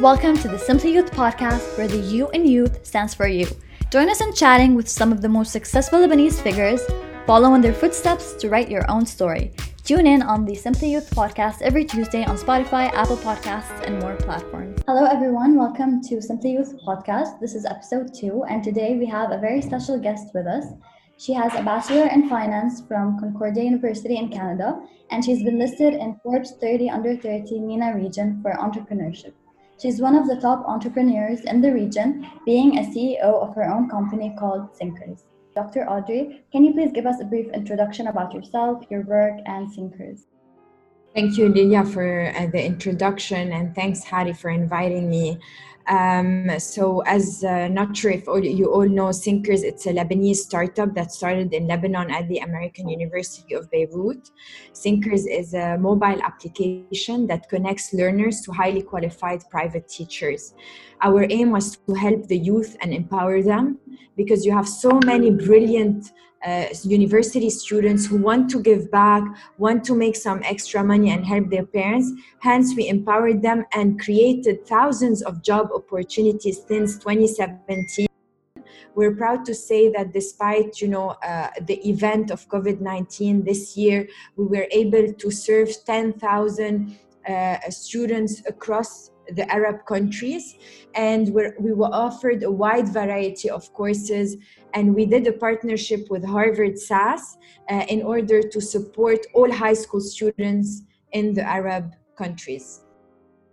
Welcome to the Simply Youth podcast, where the U in youth stands for you. Join us in chatting with some of the most successful Lebanese figures. Follow in their footsteps to write your own story. Tune in on the Simply Youth podcast every Tuesday on Spotify, Apple Podcasts, and more platforms. Hello, everyone. Welcome to Simply Youth podcast. This is episode two, and today we have a very special guest with us. She has a Bachelor in Finance from Concordia University in Canada, and she's been listed in Forbes 30 Under 30 MENA region for entrepreneurship. She's one of the top entrepreneurs in the region, being a CEO of her own company called Synkers. Dr. Audrey, can you please give us a brief introduction about yourself, your work, and Synkers? Thank you, Lilia, for uh, the introduction, and thanks, Hadi, for inviting me. Um, so, as uh, not sure if all, you all know Synkers, it's a Lebanese startup that started in Lebanon at the American University of Beirut. Synkers is a mobile application that connects learners to highly qualified private teachers. Our aim was to help the youth and empower them because you have so many brilliant uh, university students who want to give back, want to make some extra money and help their parents. Hence, we empowered them and created thousands of job opportunities since 2017 we're proud to say that despite you know uh, the event of covid-19 this year we were able to serve 10,000 uh, students across the Arab countries, and we're, we were offered a wide variety of courses. And we did a partnership with Harvard SAS uh, in order to support all high school students in the Arab countries.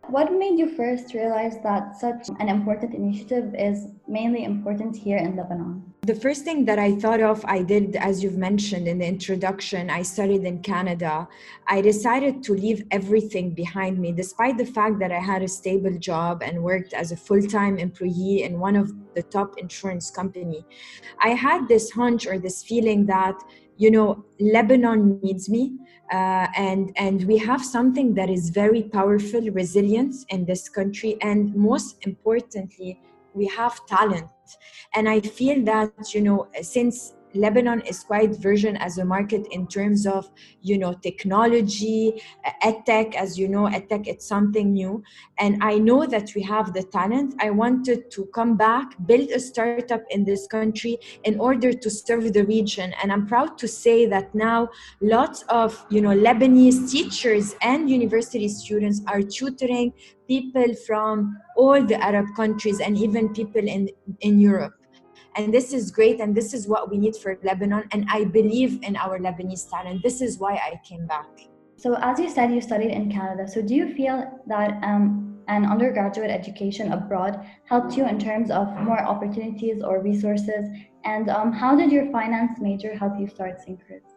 What made you first realize that such an important initiative is mainly important here in Lebanon? The first thing that I thought of, I did, as you've mentioned in the introduction, I studied in Canada. I decided to leave everything behind me, despite the fact that I had a stable job and worked as a full time employee in one of the top insurance company. I had this hunch or this feeling that you know lebanon needs me uh, and and we have something that is very powerful resilience in this country and most importantly we have talent. And i feel that you know since Lebanon is quite version as a market in terms of you know technology, edtech. As you know, edtech it's something new, and I know that we have the talent. I wanted to come back, build a startup in this country in order to serve the region, and I'm proud to say that now lots of you know Lebanese teachers and university students are tutoring people from all the Arab countries and even people in in Europe and this is great and this is what we need for lebanon and i believe in our lebanese talent. This is why i came back. So as you said you studied in canada. So do you feel that um, an undergraduate education abroad helped you in terms of more opportunities or resources? And um, how did your finance major help you start synkers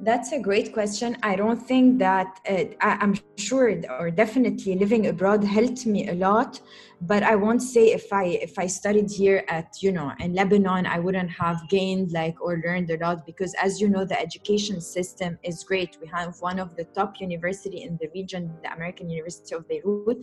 that's a great question. I don't think that uh, I, am sure or definitely living abroad helped me a lot, but I won't say if I if I studied here at you know in Lebanon I wouldn't have gained like or learned a lot because as you know the education system is great. We have one of the top university in the region, the American University of Beirut,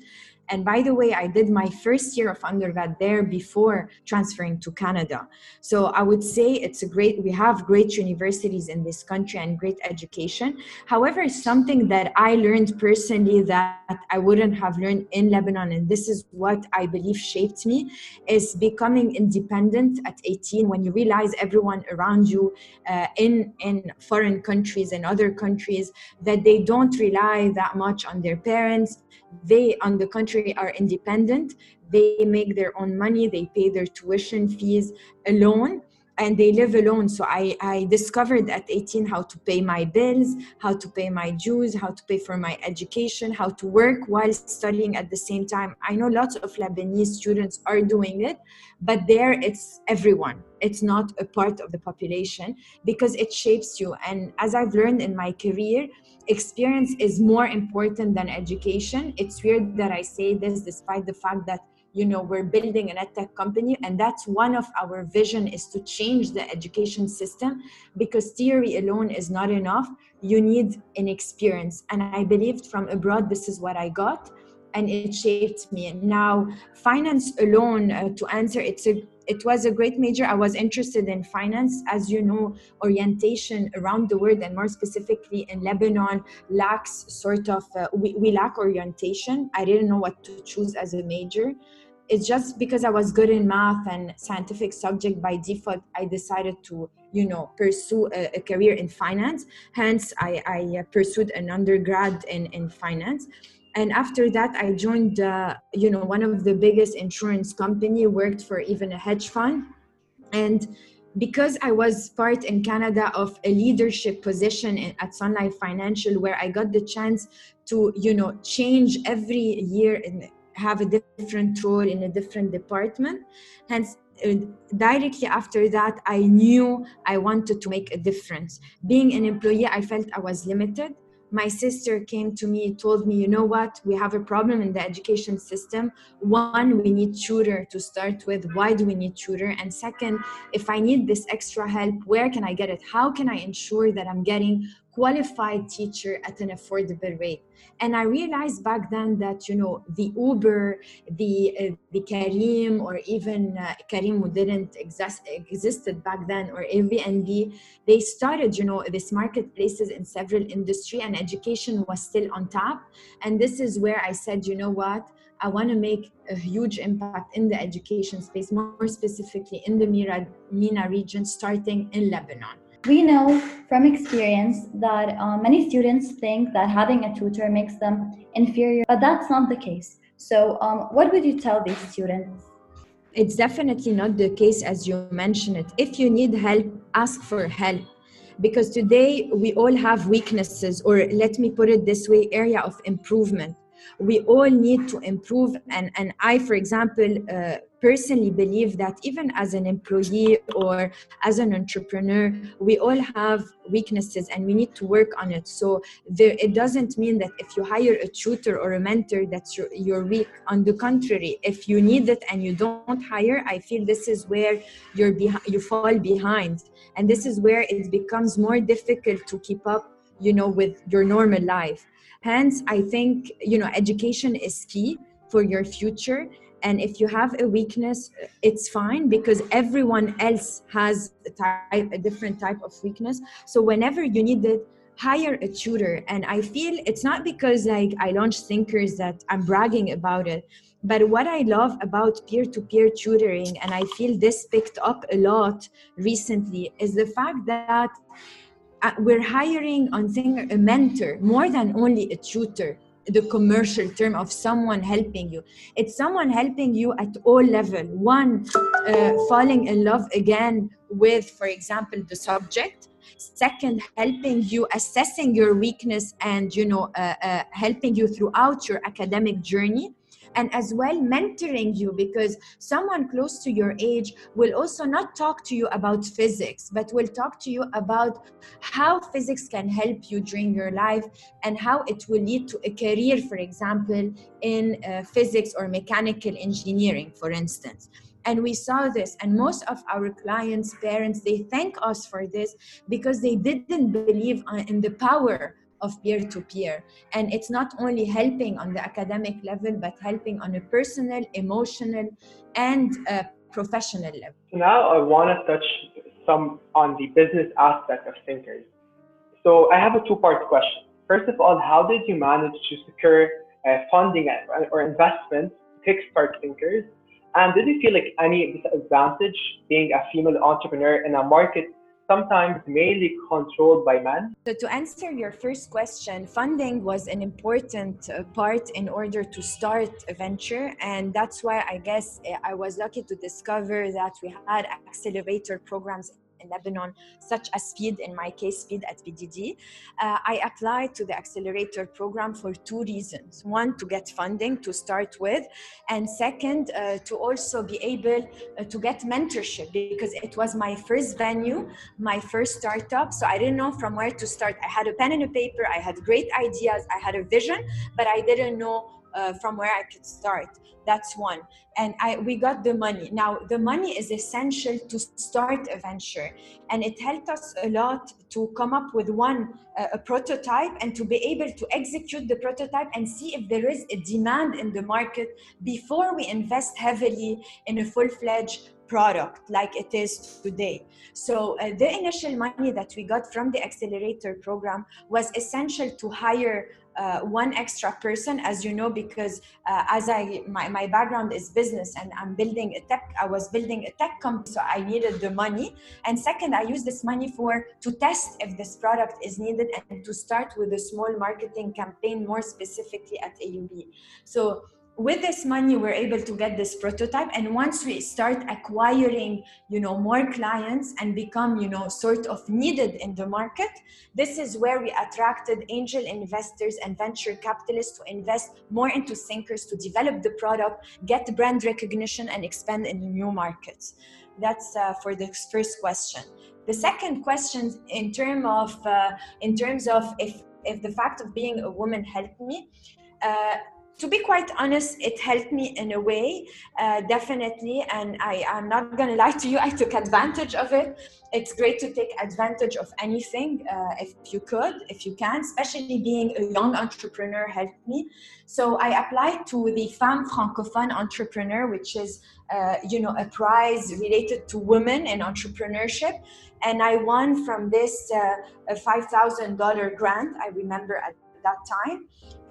and by the way, I did my first year of undergrad there before transferring to Canada. So I would say it's a great, we have great universities in this country and great education. However, something that I learned personally that I wouldn't have learned in Lebanon, and this is what I believe shaped me, is becoming independent at 18 when you realize everyone around you uh, in, in foreign countries and other countries that they don't rely that much on their parents. They on the contrary are independent. They make their own money. They pay their tuition fees alone and they live alone. So I, I discovered at 18 how to pay my bills how to pay my dues how to pay for my education how to work while studying at the same time. I know lots of lebanese students are doing it but there it's everyone. It's not a part of the population because it shapes you. And as i've learned in my career experience is more important than education. It's weird that I say this despite the fact that you know we're building an edtech company and that's one of our vision is to change the education system because theory alone is not enough you need an experience and i believed from abroad this is what i got and it shaped me. Now, finance alone, uh, to answer, it's a it was a great major. I was interested in finance. As you know, orientation around the world and more specifically in Lebanon lacks sort of, uh, we, we lack orientation. I didn't know what to choose as a major. It's just because I was good in math and scientific subject by default, I decided to, you know, pursue a, a career in finance. Hence, I, I pursued an undergrad in, in finance and after that i joined uh, you know one of the biggest insurance company worked for even a hedge fund and because i was part in canada of a leadership position in, at sun life financial where i got the chance to you know change every year and have a different role in a different department. Hence uh, directly after that i knew i wanted to make a difference. Being an employee i felt i was limited. My sister came to me told me you know what? We have a problem in the education system. One we need tutor to start with. Why do we need tutor? And second if i need this extra help where can i get it? How can i ensure that i'm getting qualified teacher at an affordable rate. And i realized back then that you know the uber the uh, the careem or even uh, who didn't exist existed back then or airbnb they started you know this marketplaces in several industry and education was still on top. And this is where i said you know what? I want to make a huge impact in the education space, more specifically in the MENA region, starting in Lebanon. We know from experience that uh, many students think that having a tutor makes them inferior, but that's not the case. So, um, what would you tell these students? It's definitely not the case as you mentioned it. If you need help, ask for help. Because today we all have weaknesses, or let me put it this way area of improvement we all need to improve and and i for example uh, personally believe that even as an employee or as an entrepreneur we all have weaknesses and we need to work on it. So there, it doesn't mean that if you hire a tutor or a mentor that you're, weak. On the contrary if you need it and you don't hire i feel this is where you're behind you fall behind. And this is where it becomes more difficult to keep up you know with your normal life. Hence i think you know education is key for your future and if you have a weakness it's fine because everyone else has a type a different type of weakness. So whenever you need it hire a tutor. And i feel it's not because like i launch synkers that i'm bragging about it but what i love about peer-to-peer tutoring and i feel this picked up a lot recently is the fact that uh, we're hiring on thing a mentor more than only a tutor the commercial term of someone helping you. It's someone helping you at all level. One uh, falling in love again with for example the subject. Second helping you assessing your weakness and you know uh, uh, helping you throughout your academic journey and as well mentoring you because someone close to your age will also not talk to you about physics but will talk to you about how physics can help you during your life and how it will lead to a career for example in uh, physics or mechanical engineering for instance. And we saw this and most of our clients parents they thank us for this because they didn't believe uh, in the power of peer to peer. And it's not only helping on the academic level, but helping on a personal, emotional, and professional level. So now I want to touch some on the business aspect of Synkers. So I have a two part question. First of all, how did you manage to secure uh, funding or investment to kickstart Synkers? And did you feel like any disadvantage being a female entrepreneur in a market sometimes mainly controlled by men? So, to answer your first question, funding was an important uh, part in order to start a venture. And that's why I guess uh, I was lucky to discover that we had accelerator programs in Lebanon, such as SPEED, in my case, SPEED at BDD. Uh, I applied to the accelerator program for two reasons. One, to get funding to start with, and second, uh, to also be able uh, to get mentorship because it was my first venue, my first startup. So I didn't know from where to start. I had a pen and a paper, I had great ideas, I had a vision, but I didn't know uh, from where I could start. That's one. And I, we got the money. Now, the money is essential to start a venture. And it helped us a lot to come up with one, uh, a prototype, and to be able to execute the prototype and see if there is a demand in the market before we invest heavily in a full fledged product like it is today. So uh, the initial money that we got from the accelerator program was essential to hire uh, one extra person as you know because uh, as i my, my background is business and i'm building a tech i was building a tech company so i needed the money. And second i use this money for to test if this product is needed and to start with a small marketing campaign more specifically at aub so with this money we're able to get this prototype. And once we start acquiring you know more clients and become you know sort of needed in the market this is where we attracted angel investors and venture capitalists to invest more into synkers to develop the product get brand recognition and expand in new markets. That's uh, for the first question. The second question in terms of uh, in terms of if if the fact of being a woman helped me uh, to be quite honest, it helped me in a way, uh, definitely. And I, am not going to lie to you, I took advantage of it. It's great to take advantage of anything uh, if you could, if you can, especially being a young entrepreneur helped me. So I applied to the Femme Francophone Entrepreneur, which is, uh, you know, a prize related to women in entrepreneurship. And I won from this uh, a $5,000 grant, I remember at that time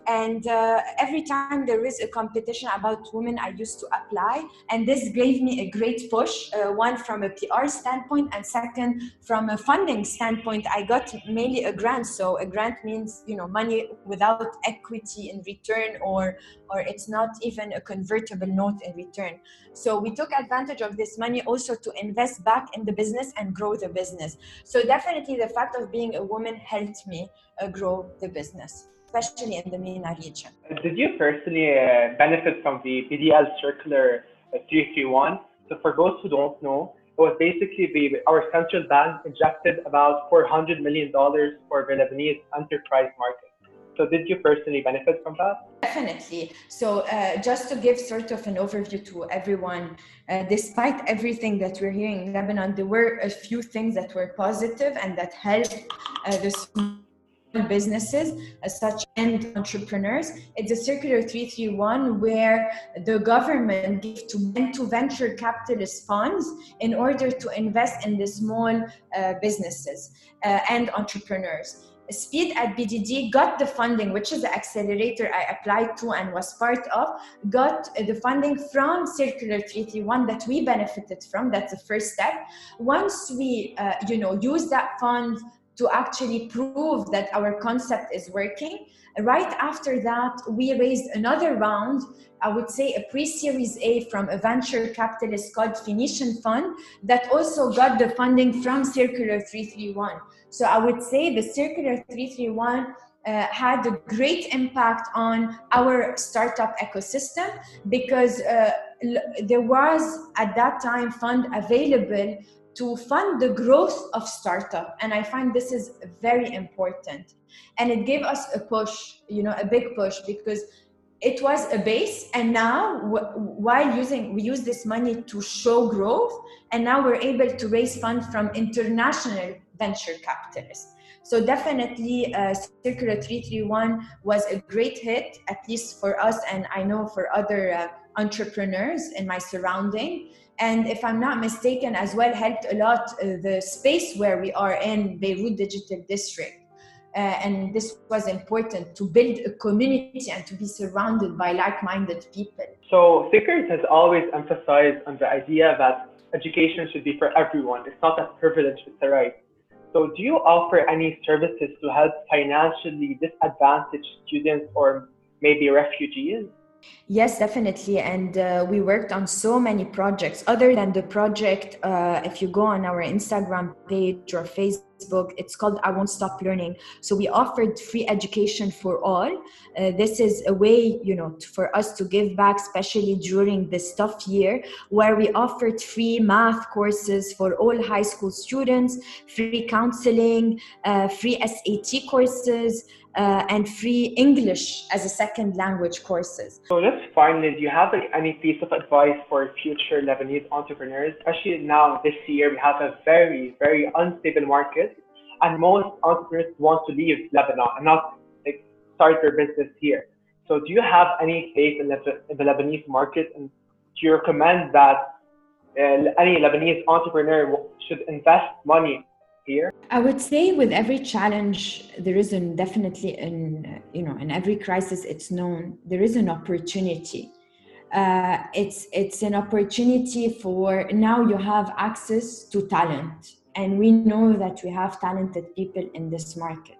and uh, every time there is a competition about women i used to apply. And this gave me a great push uh, one from a pr standpoint and second from a funding standpoint i got mainly a grant. So a grant means you know money without equity in return or or it's not even a convertible note in return. So we took advantage of this money also to invest back in the business and grow the business. So definitely the fact of being a woman helped me uh, grow the business especially in the MENA region. Did you personally uh, benefit from the BDL Circular uh, 331? So for those who don't know, it was basically the, our central bank injected about $400 million for the Lebanese enterprise market. So did you personally benefit from that? Definitely. So uh, just to give sort of an overview to everyone, uh, despite everything that we're hearing in Lebanon, there were a few things that were positive and that helped uh, the businesses as such and entrepreneurs. It's a circular 331 where the government gives to, to venture capitalist funds in order to invest in the small uh, businesses uh, and entrepreneurs. Speed at BDD got the funding, which is the accelerator I applied to and was part of, got the funding from Circular 331 that we benefited from. That's the first step. Once we, uh, you know, use that fund to actually prove that our concept is working. Right after that, we raised another round, I would say a pre Series A from a venture capitalist called Phoenician Fund that also got the funding from Circular 331. So I would say the Circular 331 uh, had a great impact on our startup ecosystem because uh, there was at that time fund available to fund the growth of startup. And i find this is very important. And it gave us a push you know a big push because it was a base. And now while using we use this money to show growth and now we're able to raise funds from international venture capitalists. So definitely uh, circular 331 was a great hit at least for us and i know for other uh, entrepreneurs in my surrounding and if i'm not mistaken as well helped a lot uh, the space where we are in beirut digital district. Uh, and this was important to build a community and to be surrounded by like-minded people. So Synkers has always emphasized on the idea that education should be for everyone. It's not a privilege it's a right. So do you offer any services to help financially disadvantaged students or maybe refugees Yes, definitely. And uh, we worked on so many projects. Other than the project, uh, if you go on our Instagram page or Facebook, Facebook. It's called I Won't Stop Learning. So we offered free education for all. Uh, this is a way, you know, for us to give back, especially during this tough year, where we offered free math courses for all high school students, free counseling, uh, free SAT courses. Uh, and free English as a second language courses. So just finally, do you have like any piece of advice for future Lebanese entrepreneurs, especially now this year we have a very very unstable market, and most entrepreneurs want to leave Lebanon and not like start their business here. So do you have any faith in the, in the Lebanese market, and do you recommend that uh, any Lebanese entrepreneur should invest money here? I would say with every challenge, there is an definitely in you know in every crisis it's known there is an opportunity. Uh, it's it's an opportunity for now you have access to talent, and we know that we have talented people in this market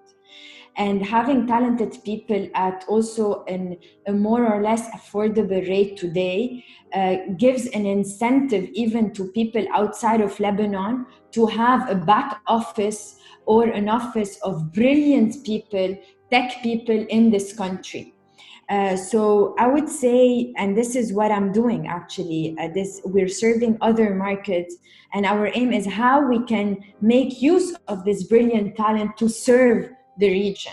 and having talented people at also an, a more or less affordable rate today uh, gives an incentive even to people outside of Lebanon to have a back office or an office of brilliant people, tech people in this country. Uh, so I would say, and this is what I'm doing actually. Uh, this we're serving other markets, and our aim is how we can make use of this brilliant talent to serve the region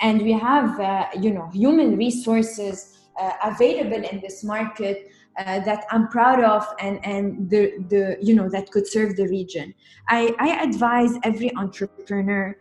and we have uh, you know human resources uh, available in this market uh, that I'm proud of and and the the you know that could serve the region. I, I advise every entrepreneur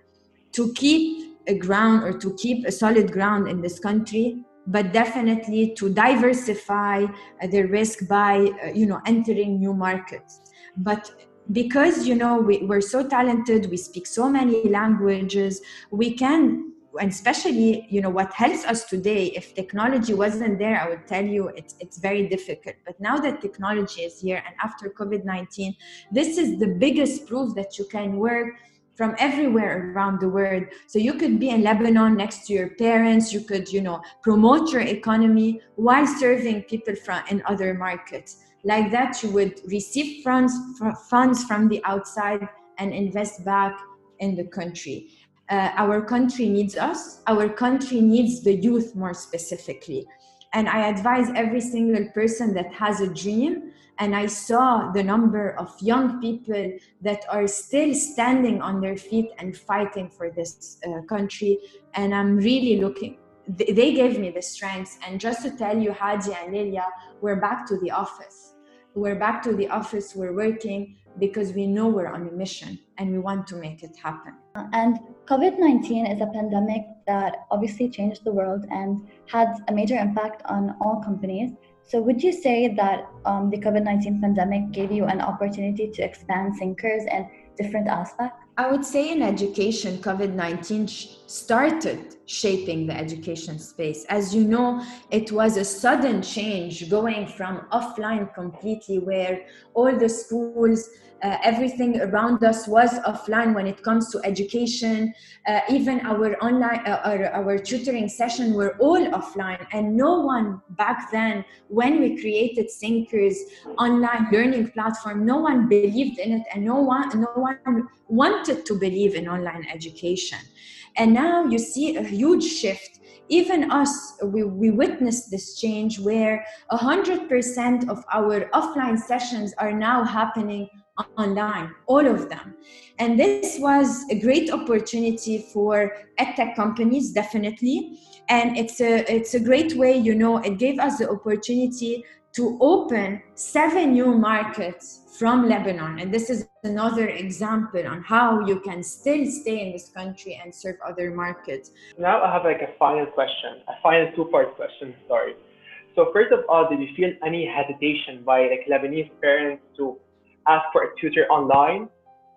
to keep a ground or to keep a solid ground in this country but definitely to diversify the risk by uh, you know entering new markets. But because you know we, we're so talented we speak so many languages we can and especially you know what helps us today if technology wasn't there i would tell you it's very difficult. But now that technology is here and after covid-19 this is the biggest proof that you can work from everywhere around the world. So you could be in lebanon next to your parents you could you know promote your economy while serving people from in other markets. Like that you would receive funds funds from the outside and invest back in the country. Uh, our country needs us our country needs the youth more specifically. And i advise every single person that has a dream and i saw the number of young people that are still standing on their feet and fighting for this uh, country and i'm really looking they gave me the strength and just to tell you hadi and lilia we're back to the office we're back to the office we're working because we know we're on a mission and we want to make it happen. And COVID 19 is a pandemic that obviously changed the world and had a major impact on all companies. So, would you say that um, the COVID 19 pandemic gave you an opportunity to expand synkers and different aspects? I would say in education, COVID 19 started shaping the education space. As you know, it was a sudden change going from offline completely, where all the schools uh, everything around us was offline when it comes to education. Uh, even our online uh, our, our tutoring session were all offline and no one back then when we created synkers online learning platform no one believed in it and no one no one wanted to believe in online education. And now you see a huge shift. Even us we, we witnessed this change where 100% of our offline sessions are now happening online, all of them. And this was a great opportunity for edtech companies, definitely. And it's a it's a great way, you know, it gave us the opportunity to open seven new markets from Lebanon. And this is another example on how you can still stay in this country and serve other markets. Now I have like a final question, a final two-part question, sorry. So first of all, did you feel any hesitation by like Lebanese parents to ask for a tutor online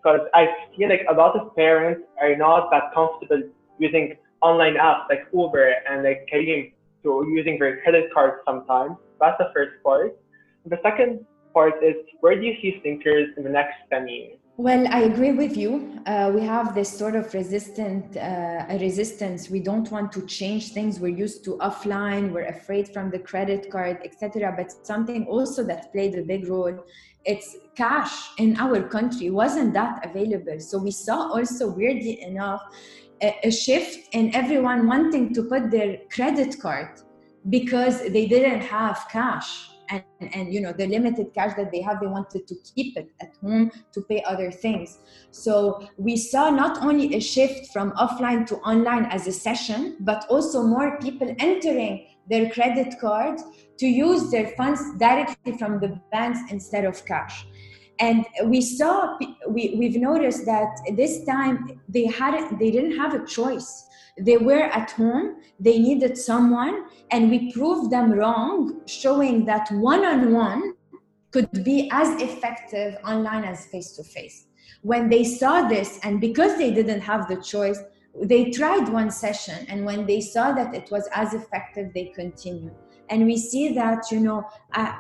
because I feel like a lot of parents are not that comfortable using online apps like Uber and like Careem to using their credit cards sometimes. That's the first part. The second part is where do you see synkers in the next 10 years? Well, I agree with you. Uh, we have this sort of resistant uh, resistance. We don't want to change things. We're used to offline. We're afraid from the credit card, etc. But something also that played a big role. It's cash in our country wasn't that available. So we saw also weirdly enough a, a shift in everyone wanting to put their credit card because they didn't have cash and, and you know the limited cash that they have they wanted to keep it at home to pay other things. So we saw not only a shift from offline to online as a session but also more people entering their credit cards to use their funds directly from the banks instead of cash. And we saw we, we've noticed that this time they had they didn't have a choice they were at home, they needed someone, and we proved them wrong, showing that one on one could be as effective online as face to face. When they saw this, and because they didn't have the choice, they tried one session, and when they saw that it was as effective, they continued. And we see that, you know, uh,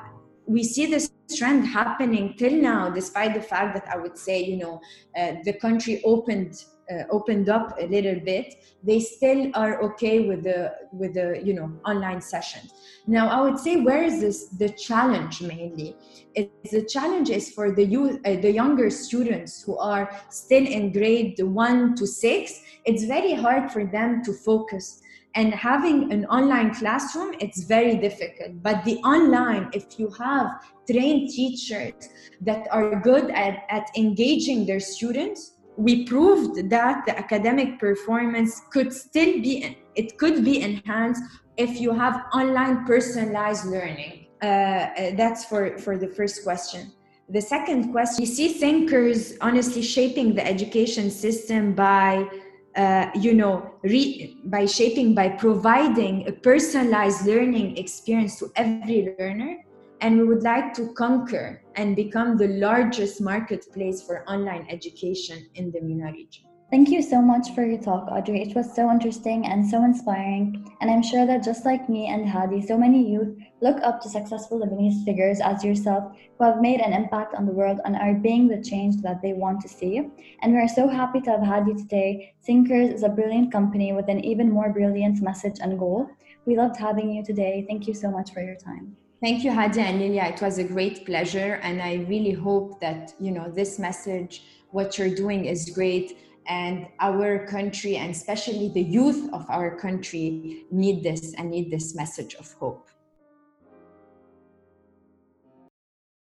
we see this trend happening till now, despite the fact that I would say, you know, uh, the country opened uh, opened up a little bit they still are okay with the with the you know online sessions now i would say where is this the challenge mainly? It's the challenge is for the youth uh, the younger students who are still in grade 1 to 6 it's very hard for them to focus. And having an online classroom it's very difficult. But the online if you have trained teachers that are good at, at engaging their students we proved that the academic performance could still be it could be enhanced if you have online personalized learning. Uh, uh, that's for for the first question. The second question we see synkers honestly shaping the education system by uh, you know re- by shaping by providing a personalized learning experience to every learner and we would like to conquer and become the largest marketplace for online education in the MENA region. Thank you so much for your talk, Audrey. It was so interesting and so inspiring. And I'm sure that just like me and Hadi, so many youth look up to successful Lebanese figures as yourself who have made an impact on the world and are being the change that they want to see. And we're so happy to have had you today. Synkers is a brilliant company with an even more brilliant message and goal. We loved having you today. Thank you so much for your time. Thank you, Hadi and Lilia. It was a great pleasure, and I really hope that you know this message, what you're doing, is great, and our country, and especially the youth of our country, need this and need this message of hope.